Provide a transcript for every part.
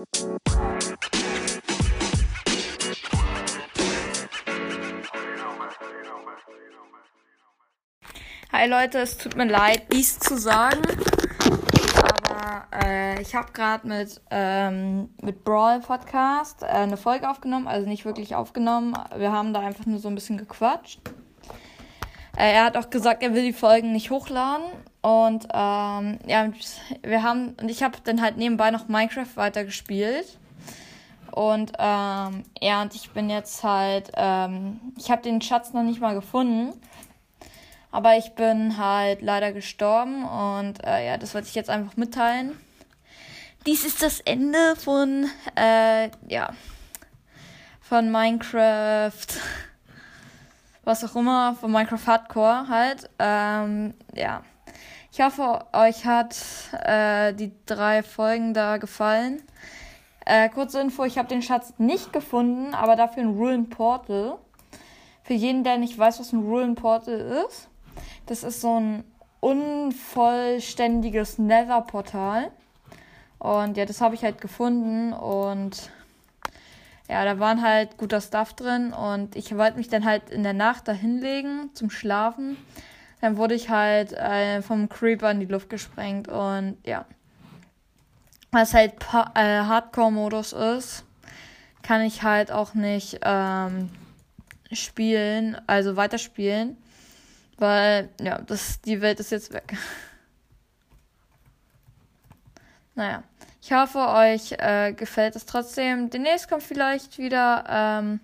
Hi Leute, es tut mir leid, dies zu sagen. Aber äh, ich habe gerade mit, ähm, mit Brawl Podcast äh, eine Folge aufgenommen, also nicht wirklich aufgenommen. Wir haben da einfach nur so ein bisschen gequatscht. Äh, er hat auch gesagt, er will die Folgen nicht hochladen. Und ähm, ja, wir haben, und ich habe dann halt nebenbei noch Minecraft weitergespielt. Und ähm, ja, und ich bin jetzt halt, ähm, ich habe den Schatz noch nicht mal gefunden. Aber ich bin halt leider gestorben und äh, ja, das wollte ich jetzt einfach mitteilen. Dies ist das Ende von, äh, ja, von Minecraft, was auch immer, von Minecraft Hardcore halt. Ähm, ja, ich hoffe, euch hat äh, die drei Folgen da gefallen. Äh, kurze Info, ich habe den Schatz nicht gefunden, aber dafür ein Ruin Portal. Für jeden, der nicht weiß, was ein Ruin Portal ist. Das ist so ein unvollständiges Nether-Portal. Und ja, das habe ich halt gefunden und ja, da waren halt guter Stuff drin und ich wollte mich dann halt in der Nacht da hinlegen zum Schlafen. Dann wurde ich halt äh, vom Creeper in die Luft gesprengt und ja. Was halt äh, Hardcore-Modus ist, kann ich halt auch nicht ähm, spielen, also weiterspielen. Weil, ja, das, die Welt ist jetzt weg. naja. Ich hoffe, euch äh, gefällt es trotzdem. Demnächst kommt vielleicht wieder ähm,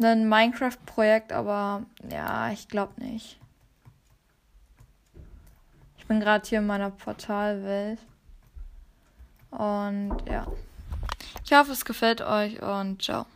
ein Minecraft-Projekt, aber ja, ich glaube nicht. Ich bin gerade hier in meiner Portalwelt. Und ja. Ich hoffe, es gefällt euch und ciao.